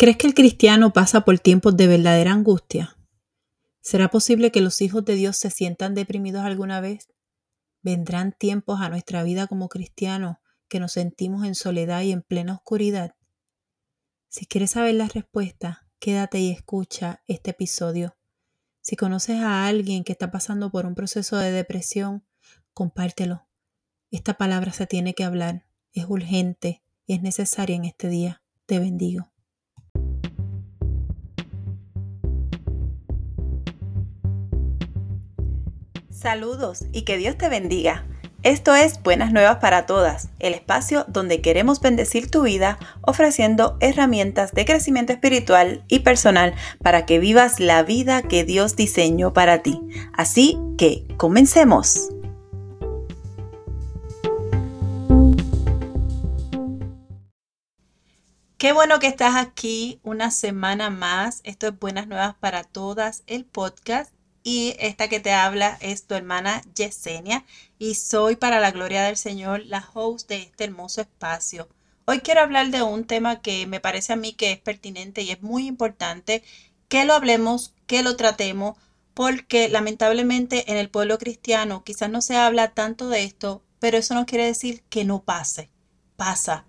¿Crees que el cristiano pasa por tiempos de verdadera angustia? ¿Será posible que los hijos de Dios se sientan deprimidos alguna vez? ¿Vendrán tiempos a nuestra vida como cristianos que nos sentimos en soledad y en plena oscuridad? Si quieres saber la respuesta, quédate y escucha este episodio. Si conoces a alguien que está pasando por un proceso de depresión, compártelo. Esta palabra se tiene que hablar, es urgente y es necesaria en este día. Te bendigo. Saludos y que Dios te bendiga. Esto es Buenas Nuevas para Todas, el espacio donde queremos bendecir tu vida ofreciendo herramientas de crecimiento espiritual y personal para que vivas la vida que Dios diseñó para ti. Así que, comencemos. Qué bueno que estás aquí una semana más. Esto es Buenas Nuevas para Todas, el podcast esta que te habla es tu hermana Yesenia y soy para la gloria del Señor la host de este hermoso espacio. Hoy quiero hablar de un tema que me parece a mí que es pertinente y es muy importante que lo hablemos, que lo tratemos, porque lamentablemente en el pueblo cristiano quizás no se habla tanto de esto, pero eso no quiere decir que no pase, pasa.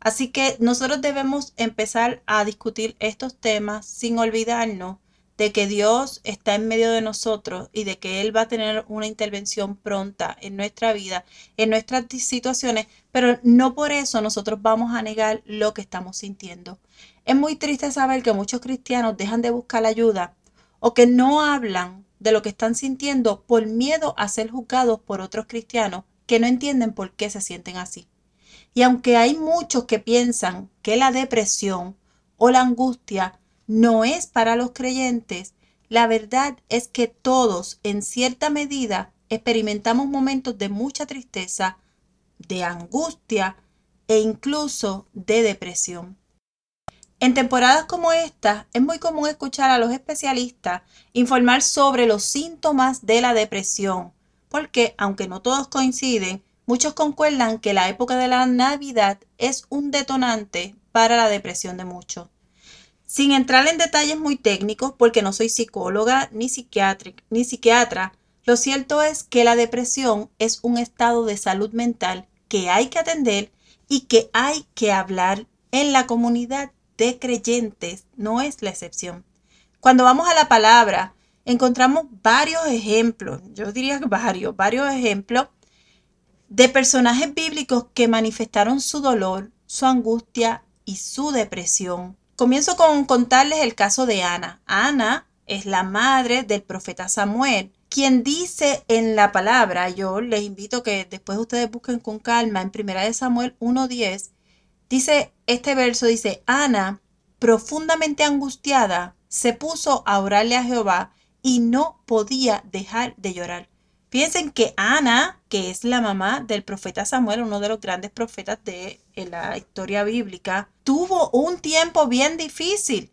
Así que nosotros debemos empezar a discutir estos temas sin olvidarnos de que Dios está en medio de nosotros y de que Él va a tener una intervención pronta en nuestra vida, en nuestras situaciones, pero no por eso nosotros vamos a negar lo que estamos sintiendo. Es muy triste saber que muchos cristianos dejan de buscar ayuda o que no hablan de lo que están sintiendo por miedo a ser juzgados por otros cristianos que no entienden por qué se sienten así. Y aunque hay muchos que piensan que la depresión o la angustia no es para los creyentes, la verdad es que todos, en cierta medida, experimentamos momentos de mucha tristeza, de angustia e incluso de depresión. En temporadas como esta, es muy común escuchar a los especialistas informar sobre los síntomas de la depresión, porque, aunque no todos coinciden, muchos concuerdan que la época de la Navidad es un detonante para la depresión de muchos. Sin entrar en detalles muy técnicos, porque no soy psicóloga ni, ni psiquiatra, lo cierto es que la depresión es un estado de salud mental que hay que atender y que hay que hablar en la comunidad de creyentes, no es la excepción. Cuando vamos a la palabra, encontramos varios ejemplos, yo diría varios, varios ejemplos de personajes bíblicos que manifestaron su dolor, su angustia y su depresión Comienzo con contarles el caso de Ana. Ana es la madre del profeta Samuel, quien dice en la palabra, yo les invito que después ustedes busquen con calma en Primera de Samuel 1.10, dice este verso, dice, Ana, profundamente angustiada, se puso a orarle a Jehová y no podía dejar de llorar. Piensen que Ana, que es la mamá del profeta Samuel, uno de los grandes profetas de la historia bíblica, tuvo un tiempo bien difícil,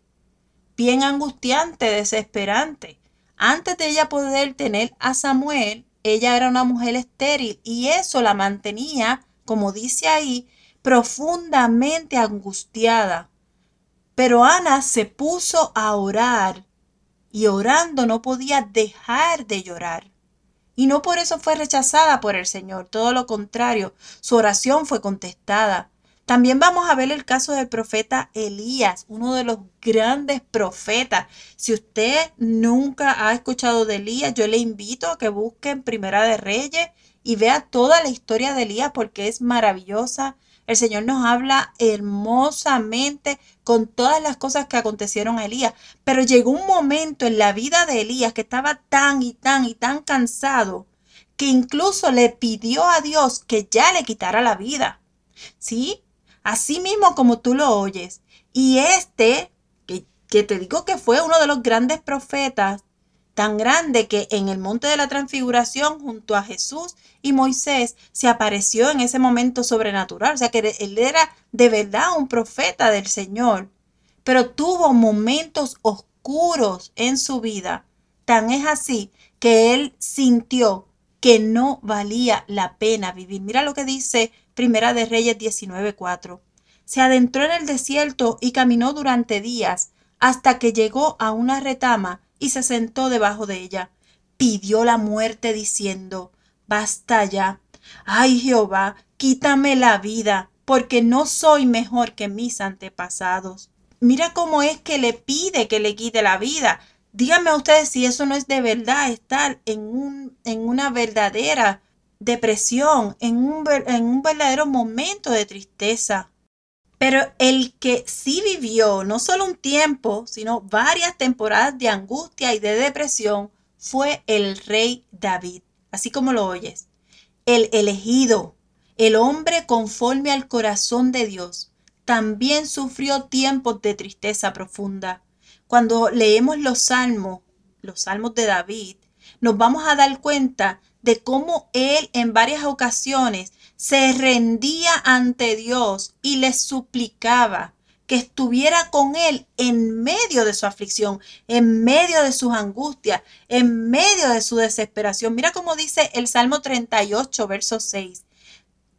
bien angustiante, desesperante. Antes de ella poder tener a Samuel, ella era una mujer estéril y eso la mantenía, como dice ahí, profundamente angustiada. Pero Ana se puso a orar y orando no podía dejar de llorar. Y no por eso fue rechazada por el Señor, todo lo contrario, su oración fue contestada. También vamos a ver el caso del profeta Elías, uno de los grandes profetas. Si usted nunca ha escuchado de Elías, yo le invito a que busque en Primera de Reyes y vea toda la historia de Elías porque es maravillosa. El Señor nos habla hermosamente con todas las cosas que acontecieron a Elías. Pero llegó un momento en la vida de Elías que estaba tan y tan y tan cansado que incluso le pidió a Dios que ya le quitara la vida. ¿Sí? Así mismo como tú lo oyes. Y este, que, que te digo que fue uno de los grandes profetas, tan grande que en el monte de la transfiguración junto a Jesús y Moisés se apareció en ese momento sobrenatural. O sea que él era de verdad un profeta del Señor, pero tuvo momentos oscuros en su vida. Tan es así que él sintió que no valía la pena vivir. Mira lo que dice Primera de Reyes 19:4. se adentró en el desierto y caminó durante días, hasta que llegó a una retama y se sentó debajo de ella. Pidió la muerte diciendo, Basta ya. Ay Jehová, quítame la vida, porque no soy mejor que mis antepasados. Mira cómo es que le pide que le quite la vida. Díganme ustedes si eso no es de verdad estar en, un, en una verdadera depresión, en un, en un verdadero momento de tristeza. Pero el que sí vivió no solo un tiempo, sino varias temporadas de angustia y de depresión fue el rey David, así como lo oyes, el elegido, el hombre conforme al corazón de Dios, también sufrió tiempos de tristeza profunda. Cuando leemos los salmos, los salmos de David, nos vamos a dar cuenta de cómo él en varias ocasiones se rendía ante Dios y le suplicaba que estuviera con él en medio de su aflicción, en medio de sus angustias, en medio de su desesperación. Mira cómo dice el Salmo 38, verso 6.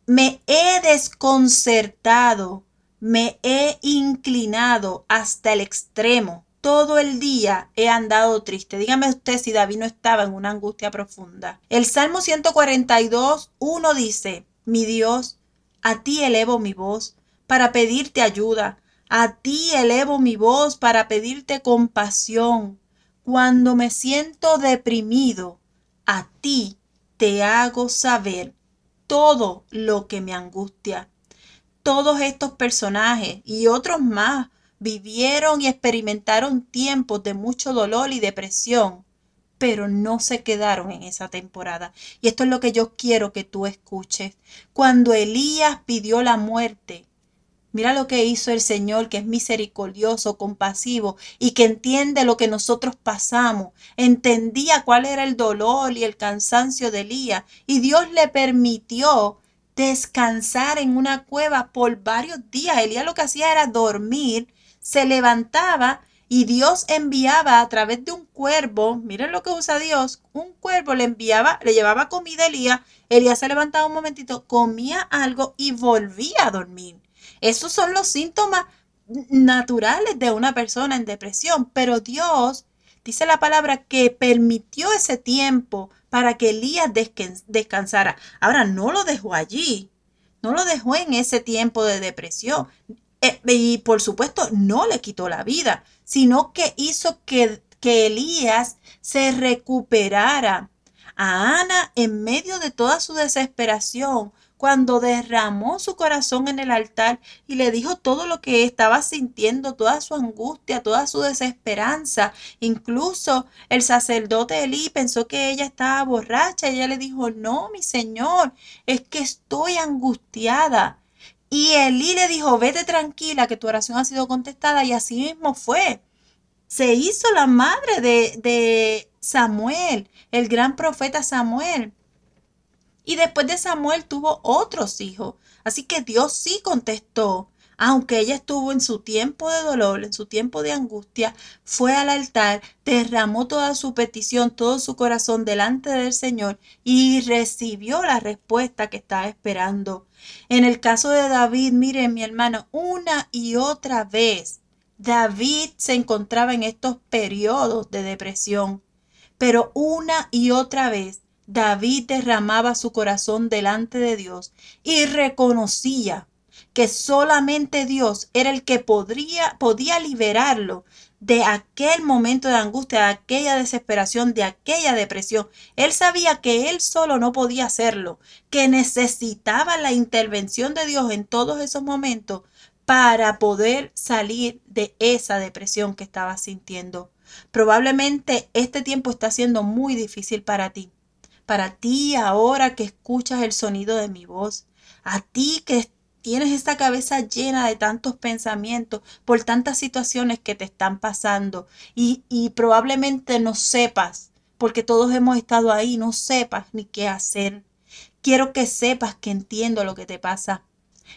Me he desconcertado, me he inclinado hasta el extremo todo el día he andado triste. Dígame usted si David no estaba en una angustia profunda. El Salmo 142, 1 dice, mi Dios, a ti elevo mi voz para pedirte ayuda. A ti elevo mi voz para pedirte compasión. Cuando me siento deprimido, a ti te hago saber todo lo que me angustia. Todos estos personajes y otros más vivieron y experimentaron tiempos de mucho dolor y depresión, pero no se quedaron en esa temporada. Y esto es lo que yo quiero que tú escuches. Cuando Elías pidió la muerte, mira lo que hizo el Señor, que es misericordioso, compasivo y que entiende lo que nosotros pasamos. Entendía cuál era el dolor y el cansancio de Elías y Dios le permitió descansar en una cueva por varios días. Elías lo que hacía era dormir se levantaba y Dios enviaba a través de un cuervo, miren lo que usa Dios, un cuervo le enviaba, le llevaba comida a Elías, Elías se levantaba un momentito, comía algo y volvía a dormir. Esos son los síntomas naturales de una persona en depresión, pero Dios dice la palabra que permitió ese tiempo para que Elías descansara. Ahora no lo dejó allí, no lo dejó en ese tiempo de depresión. Eh, y por supuesto no le quitó la vida, sino que hizo que, que Elías se recuperara. A Ana, en medio de toda su desesperación, cuando derramó su corazón en el altar y le dijo todo lo que estaba sintiendo, toda su angustia, toda su desesperanza. Incluso el sacerdote Elí pensó que ella estaba borracha ella le dijo, no, mi señor, es que estoy angustiada. Y Elí le dijo, vete tranquila, que tu oración ha sido contestada. Y así mismo fue. Se hizo la madre de, de Samuel, el gran profeta Samuel. Y después de Samuel tuvo otros hijos. Así que Dios sí contestó aunque ella estuvo en su tiempo de dolor, en su tiempo de angustia, fue al altar, derramó toda su petición, todo su corazón delante del Señor y recibió la respuesta que estaba esperando. En el caso de David, miren mi hermano, una y otra vez, David se encontraba en estos periodos de depresión, pero una y otra vez David derramaba su corazón delante de Dios y reconocía que solamente Dios era el que podría, podía liberarlo de aquel momento de angustia, de aquella desesperación, de aquella depresión. Él sabía que él solo no podía hacerlo, que necesitaba la intervención de Dios en todos esos momentos para poder salir de esa depresión que estaba sintiendo. Probablemente este tiempo está siendo muy difícil para ti. Para ti ahora que escuchas el sonido de mi voz, a ti que tienes esta cabeza llena de tantos pensamientos por tantas situaciones que te están pasando y, y probablemente no sepas, porque todos hemos estado ahí, no sepas ni qué hacer. Quiero que sepas que entiendo lo que te pasa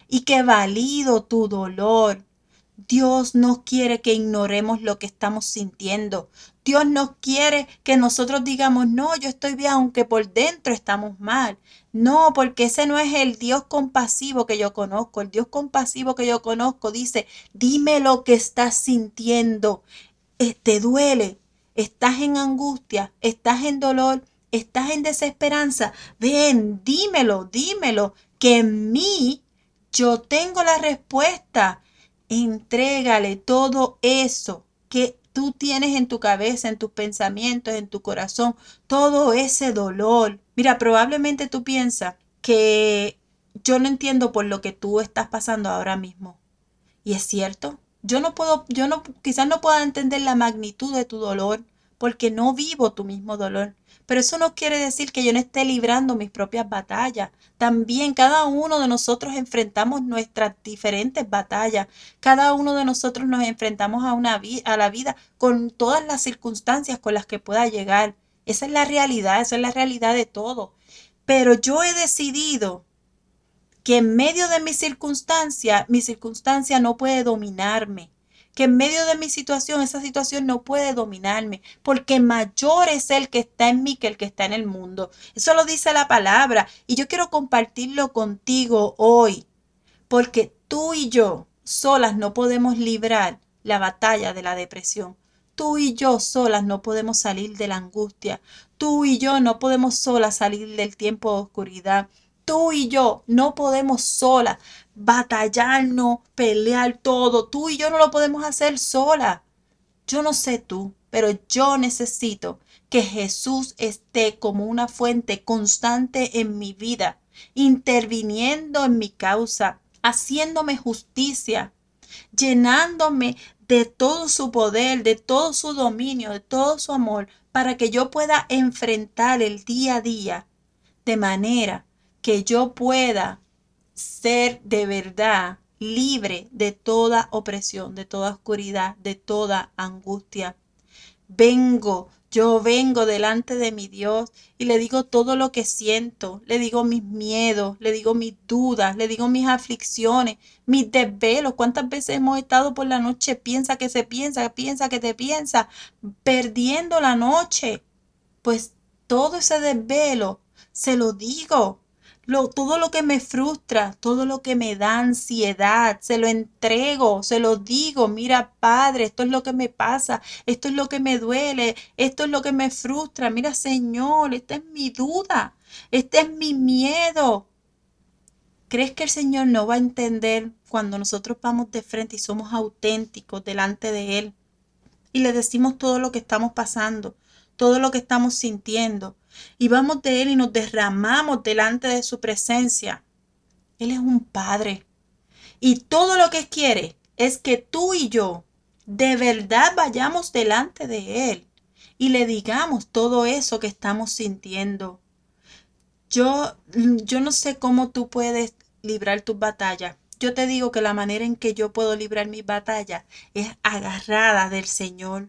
y que valido tu dolor. Dios no quiere que ignoremos lo que estamos sintiendo. Dios no quiere que nosotros digamos, no, yo estoy bien, aunque por dentro estamos mal. No, porque ese no es el Dios compasivo que yo conozco. El Dios compasivo que yo conozco dice, dime lo que estás sintiendo. Eh, ¿Te duele? ¿Estás en angustia? ¿Estás en dolor? ¿Estás en desesperanza? Ven, dímelo, dímelo, que en mí yo tengo la respuesta. Entrégale todo eso que tú tienes en tu cabeza, en tus pensamientos, en tu corazón, todo ese dolor. Mira, probablemente tú piensas que yo no entiendo por lo que tú estás pasando ahora mismo. Y es cierto, yo no puedo, yo no, quizás no pueda entender la magnitud de tu dolor porque no vivo tu mismo dolor. Pero eso no quiere decir que yo no esté librando mis propias batallas. También cada uno de nosotros enfrentamos nuestras diferentes batallas. Cada uno de nosotros nos enfrentamos a, una a la vida con todas las circunstancias con las que pueda llegar. Esa es la realidad, esa es la realidad de todo. Pero yo he decidido que en medio de mi circunstancia, mi circunstancia no puede dominarme que en medio de mi situación, esa situación no puede dominarme, porque mayor es el que está en mí que el que está en el mundo. Eso lo dice la palabra y yo quiero compartirlo contigo hoy, porque tú y yo solas no podemos librar la batalla de la depresión. Tú y yo solas no podemos salir de la angustia. Tú y yo no podemos solas salir del tiempo de oscuridad. Tú y yo no podemos solas batallarnos, pelear todo. Tú y yo no lo podemos hacer sola. Yo no sé tú, pero yo necesito que Jesús esté como una fuente constante en mi vida, interviniendo en mi causa, haciéndome justicia, llenándome de todo su poder, de todo su dominio, de todo su amor, para que yo pueda enfrentar el día a día de manera que yo pueda ser de verdad libre de toda opresión, de toda oscuridad, de toda angustia. Vengo, yo vengo delante de mi Dios y le digo todo lo que siento, le digo mis miedos, le digo mis dudas, le digo mis aflicciones, mis desvelos. ¿Cuántas veces hemos estado por la noche? Piensa que se piensa, piensa que te piensa, perdiendo la noche. Pues todo ese desvelo se lo digo todo lo que me frustra, todo lo que me da ansiedad, se lo entrego, se lo digo, mira Padre, esto es lo que me pasa, esto es lo que me duele, esto es lo que me frustra, mira Señor, esta es mi duda, este es mi miedo. ¿Crees que el Señor no va a entender cuando nosotros vamos de frente y somos auténticos delante de Él y le decimos todo lo que estamos pasando, todo lo que estamos sintiendo? y vamos de Él y nos derramamos delante de su presencia. Él es un Padre. Y todo lo que quiere es que tú y yo de verdad vayamos delante de Él y le digamos todo eso que estamos sintiendo. Yo, yo no sé cómo tú puedes librar tus batallas. Yo te digo que la manera en que yo puedo librar mis batallas es agarrada del Señor.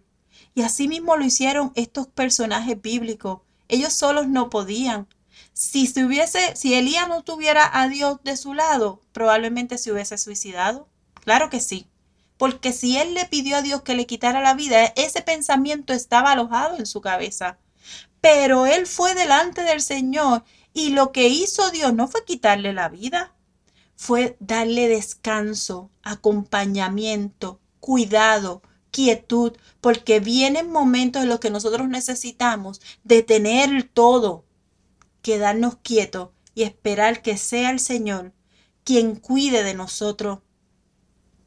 Y así mismo lo hicieron estos personajes bíblicos ellos solos no podían. Si se hubiese, si Elías no tuviera a Dios de su lado, probablemente se hubiese suicidado. Claro que sí. Porque si él le pidió a Dios que le quitara la vida, ese pensamiento estaba alojado en su cabeza. Pero él fue delante del Señor y lo que hizo Dios no fue quitarle la vida, fue darle descanso, acompañamiento, cuidado, quietud, porque vienen momentos en los que nosotros necesitamos detener todo, quedarnos quietos y esperar que sea el Señor quien cuide de nosotros.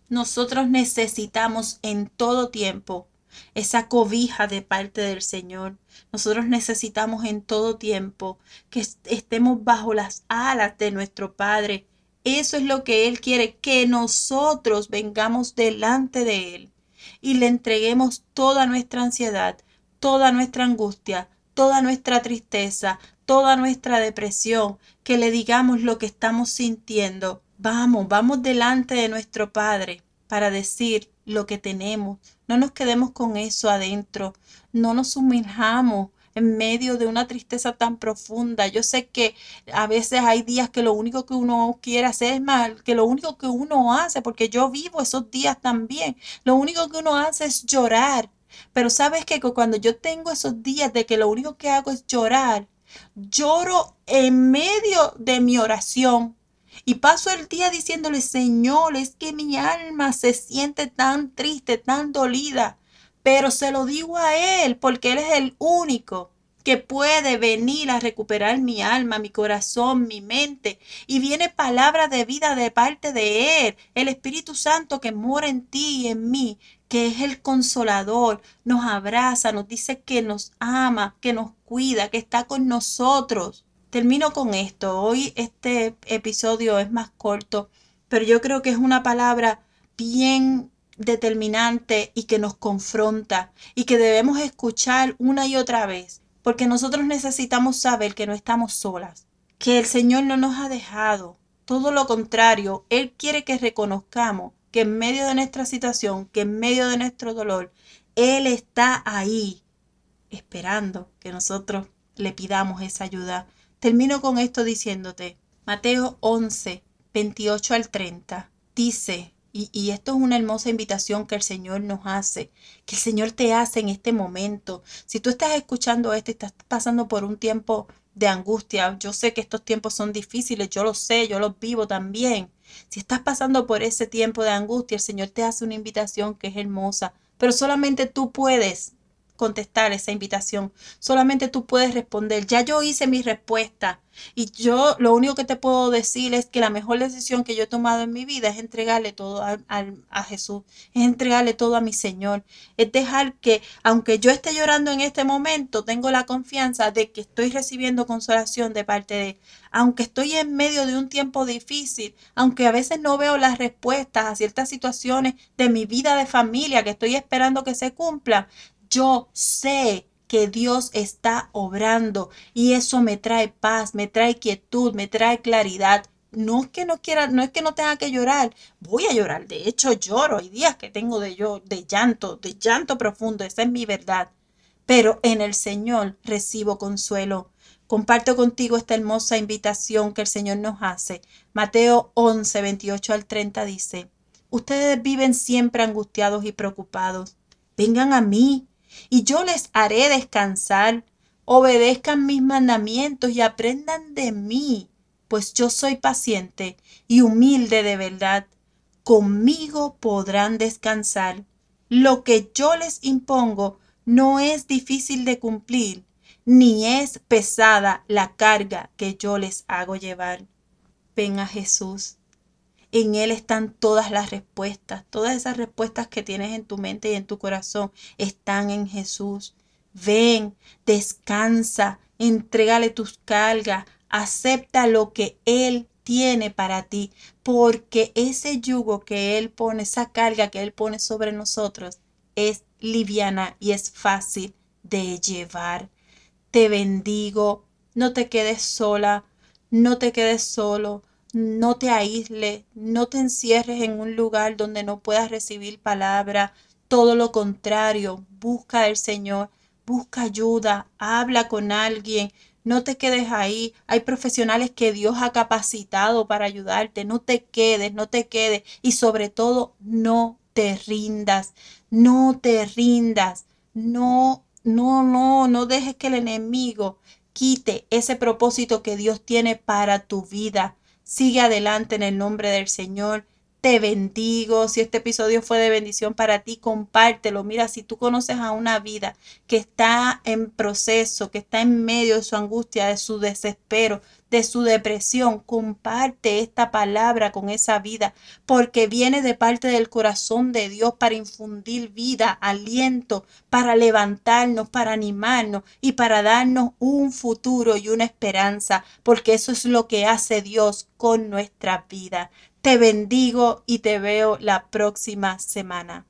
Nosotros necesitamos en todo tiempo esa cobija de parte del Señor. Nosotros necesitamos en todo tiempo que estemos bajo las alas de nuestro Padre. Eso es lo que Él quiere, que nosotros vengamos delante de Él y le entreguemos toda nuestra ansiedad, toda nuestra angustia, toda nuestra tristeza, toda nuestra depresión, que le digamos lo que estamos sintiendo. Vamos, vamos delante de nuestro Padre para decir lo que tenemos. No nos quedemos con eso adentro. No nos sumerjamos en medio de una tristeza tan profunda. Yo sé que a veces hay días que lo único que uno quiere hacer es mal, que lo único que uno hace, porque yo vivo esos días también, lo único que uno hace es llorar. Pero sabes que cuando yo tengo esos días de que lo único que hago es llorar, lloro en medio de mi oración. Y paso el día diciéndole, Señor, es que mi alma se siente tan triste, tan dolida pero se lo digo a Él porque Él es el único que puede venir a recuperar mi alma, mi corazón, mi mente. Y viene palabra de vida de parte de Él, el Espíritu Santo que mora en ti y en mí, que es el consolador, nos abraza, nos dice que nos ama, que nos cuida, que está con nosotros. Termino con esto. Hoy este episodio es más corto, pero yo creo que es una palabra bien determinante y que nos confronta y que debemos escuchar una y otra vez, porque nosotros necesitamos saber que no estamos solas, que el Señor no nos ha dejado, todo lo contrario, Él quiere que reconozcamos que en medio de nuestra situación, que en medio de nuestro dolor, Él está ahí esperando que nosotros le pidamos esa ayuda. Termino con esto diciéndote, Mateo 11, 28 al 30, dice, y, esto es una hermosa invitación que el Señor nos hace, que el Señor te hace en este momento. Si tú estás escuchando esto y estás pasando por un tiempo de angustia, yo sé que estos tiempos son difíciles, yo lo sé, yo los vivo también. Si estás pasando por ese tiempo de angustia, el Señor te hace una invitación que es hermosa, pero solamente tú puedes contestar esa invitación. Solamente tú puedes responder. Ya yo hice mi respuesta. Y yo lo único que te puedo decir es que la mejor decisión que yo he tomado en mi vida es entregarle todo a, a, Jesús, es entregarle todo a mi Señor, es dejar que, aunque yo esté llorando en este momento, tengo la confianza de que estoy recibiendo consolación de parte de Él. Aunque estoy en medio de un tiempo difícil, aunque a veces no veo las respuestas a ciertas situaciones de mi vida de familia que estoy esperando que se cumplan, yo sé que Dios está obrando y eso me trae paz, me trae quietud, me trae claridad. No es que no quiera, no es que no tenga que llorar, voy a llorar. De hecho, lloro. Hay días que tengo de yo, de llanto, de llanto profundo. Esa es mi verdad. Pero en el Señor recibo consuelo. Comparto contigo esta hermosa invitación que el Señor nos hace. Mateo 11, 28 al 30 dice, Ustedes viven siempre angustiados y preocupados. Vengan a mí y yo les haré descansar. Obedezcan mis mandamientos y aprendan de mí, pues yo soy paciente y humilde de verdad. Conmigo podrán descansar. Lo que yo les impongo no es difícil de cumplir, ni es pesada la carga que yo les hago llevar. Ven a Jesús en Él están todas las respuestas. Todas esas respuestas que tienes en tu mente y en tu corazón están en Jesús. Ven, descansa, entrégale tus cargas, acepta lo que Él tiene para ti, porque ese yugo que Él pone, esa carga que Él pone sobre nosotros, es liviana y es fácil de llevar. Te bendigo, no te quedes sola, no te quedes solo no te aísles, no te encierres en un lugar donde no puedas recibir palabra. Todo lo contrario, busca al Señor, busca ayuda, habla con alguien, no te quedes ahí. Hay profesionales que Dios ha capacitado para ayudarte. No te quedes, no te quedes. Y sobre todo, no te rindas. No te rindas. No, no, no, no dejes que el enemigo quite ese propósito que Dios tiene para tu vida. Sigue adelante en el nombre del Señor. Te bendigo. Si este episodio fue de bendición para ti, compártelo. Mira, si tú conoces a una vida que está en proceso, que está en medio de su angustia, de su desespero, de su depresión, comparte esta palabra con esa vida, porque viene de parte del corazón de Dios para infundir vida, aliento, para levantarnos, para animarnos y para darnos un futuro y una esperanza, porque eso es lo que hace Dios con nuestra vida. Te bendigo y te veo la próxima semana.